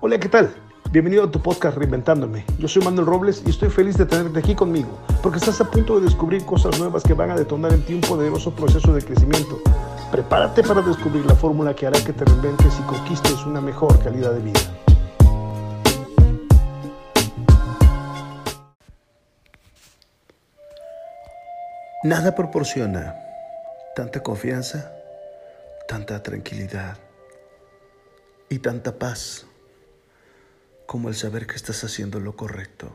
Hola, ¿qué tal? Bienvenido a tu podcast Reinventándome. Yo soy Manuel Robles y estoy feliz de tenerte aquí conmigo, porque estás a punto de descubrir cosas nuevas que van a detonar en ti un poderoso proceso de crecimiento. Prepárate para descubrir la fórmula que hará que te reinventes y conquistes una mejor calidad de vida. Nada proporciona tanta confianza, tanta tranquilidad y tanta paz como el saber que estás haciendo lo correcto.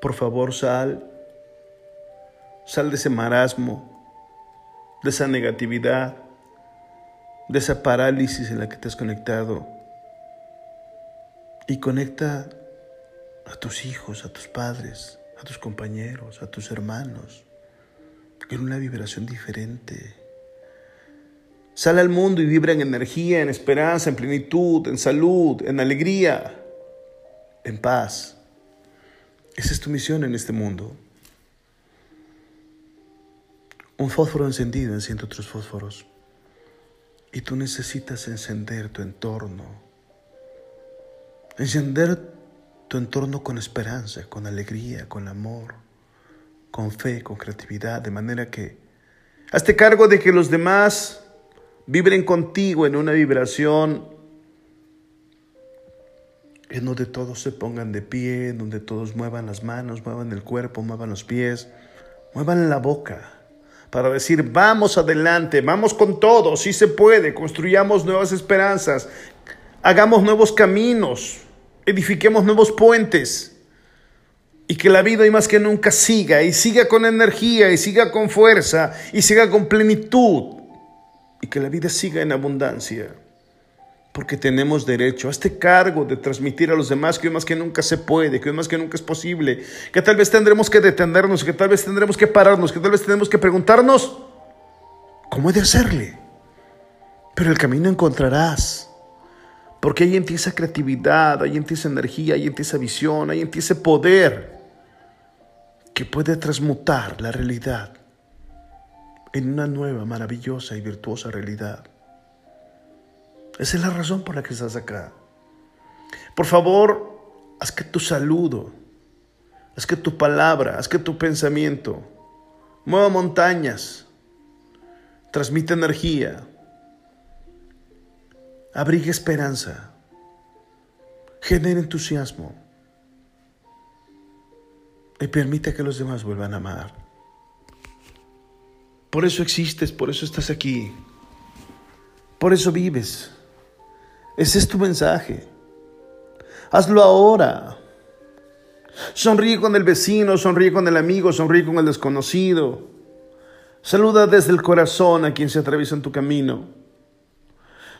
Por favor, sal, sal de ese marasmo, de esa negatividad, de esa parálisis en la que te has conectado y conecta a tus hijos, a tus padres, a tus compañeros, a tus hermanos, en una vibración diferente. Sale al mundo y vibra en energía, en esperanza, en plenitud, en salud, en alegría, en paz. Esa es tu misión en este mundo. Un fósforo encendido enciende otros fósforos. Y tú necesitas encender tu entorno. Encender tu entorno con esperanza, con alegría, con amor, con fe, con creatividad, de manera que hazte cargo de que los demás vibren contigo en una vibración en donde todos se pongan de pie, en donde todos muevan las manos, muevan el cuerpo, muevan los pies, muevan la boca, para decir, vamos adelante, vamos con todo, sí se puede, construyamos nuevas esperanzas, hagamos nuevos caminos, edifiquemos nuevos puentes y que la vida y más que nunca siga y siga con energía y siga con fuerza y siga con plenitud y que la vida siga en abundancia. Porque tenemos derecho a este cargo de transmitir a los demás que hoy más que nunca se puede, que hoy más que nunca es posible, que tal vez tendremos que detenernos, que tal vez tendremos que pararnos, que tal vez tenemos que preguntarnos, ¿cómo he de hacerle? Pero el camino encontrarás. Porque hay en ti esa creatividad, hay en ti esa energía, hay en ti esa visión, hay en ti ese poder que puede transmutar la realidad en una nueva, maravillosa y virtuosa realidad. Esa es la razón por la que estás acá. Por favor, haz que tu saludo, haz que tu palabra, haz que tu pensamiento mueva montañas, transmite energía, abrigue esperanza, genere entusiasmo y permite que los demás vuelvan a amar. Por eso existes, por eso estás aquí. Por eso vives. Ese es tu mensaje. Hazlo ahora. Sonríe con el vecino, sonríe con el amigo, sonríe con el desconocido. Saluda desde el corazón a quien se atraviesa en tu camino.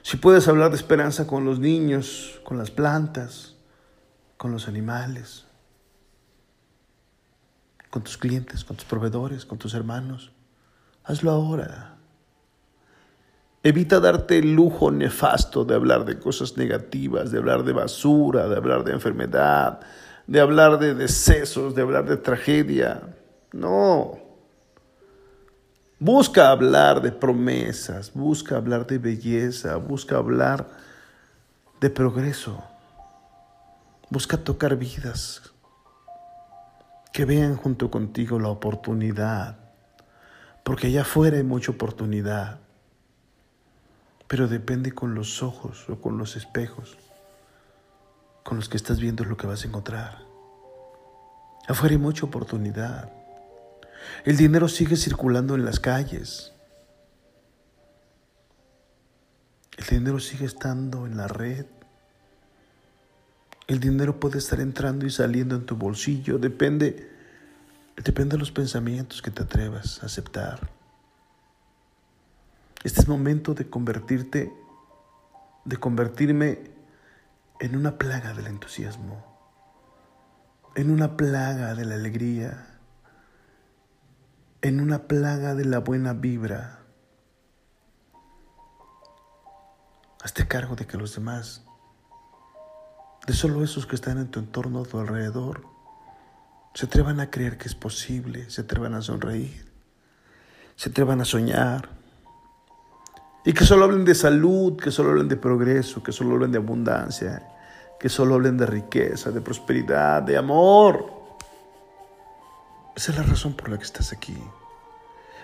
Si puedes hablar de esperanza con los niños, con las plantas, con los animales, con tus clientes, con tus proveedores, con tus hermanos. Hazlo ahora. Evita darte el lujo nefasto de hablar de cosas negativas, de hablar de basura, de hablar de enfermedad, de hablar de decesos, de hablar de tragedia. No. Busca hablar de promesas, busca hablar de belleza, busca hablar de progreso. Busca tocar vidas que vean junto contigo la oportunidad porque allá afuera hay mucha oportunidad, pero depende con los ojos o con los espejos con los que estás viendo lo que vas a encontrar. Afuera hay mucha oportunidad. El dinero sigue circulando en las calles. El dinero sigue estando en la red. El dinero puede estar entrando y saliendo en tu bolsillo. Depende Depende de los pensamientos que te atrevas a aceptar. Este es momento de convertirte, de convertirme en una plaga del entusiasmo, en una plaga de la alegría, en una plaga de la buena vibra. Hazte cargo de que los demás, de solo esos que están en tu entorno, a tu alrededor, se atrevan a creer que es posible, se atrevan a sonreír, se atrevan a soñar, Y que solo hablen de salud, que solo hablen de progreso, que solo hablen de abundancia, que solo hablen de riqueza, de prosperidad, de amor. Esa es la razón por la que estás aquí.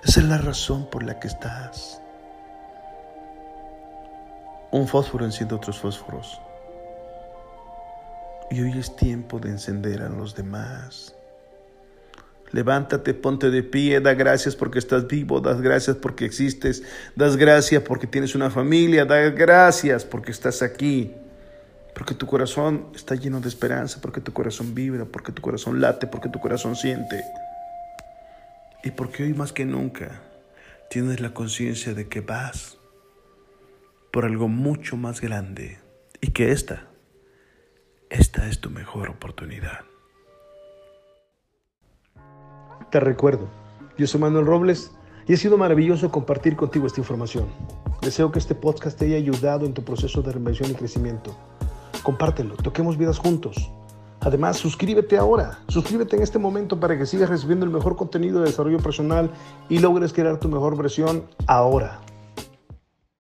Esa es la razón por la que estás. Un fósforo enciende otros fósforos. Y hoy es tiempo de encender a los demás. Levántate, ponte de pie, da gracias porque estás vivo, das gracias porque existes, das gracias porque tienes una familia, da gracias porque estás aquí, porque tu corazón está lleno de esperanza, porque tu corazón vibra, porque tu corazón late, porque tu corazón siente. Y porque hoy más que nunca tienes la conciencia de que vas por algo mucho más grande y que esta, esta es tu mejor oportunidad. Te recuerdo, yo soy Manuel Robles y ha sido maravilloso compartir contigo esta información. Deseo que este podcast te haya ayudado en tu proceso de reinvención y crecimiento. Compártelo, toquemos vidas juntos. Además, suscríbete ahora, suscríbete en este momento para que sigas recibiendo el mejor contenido de desarrollo personal y logres crear tu mejor versión ahora.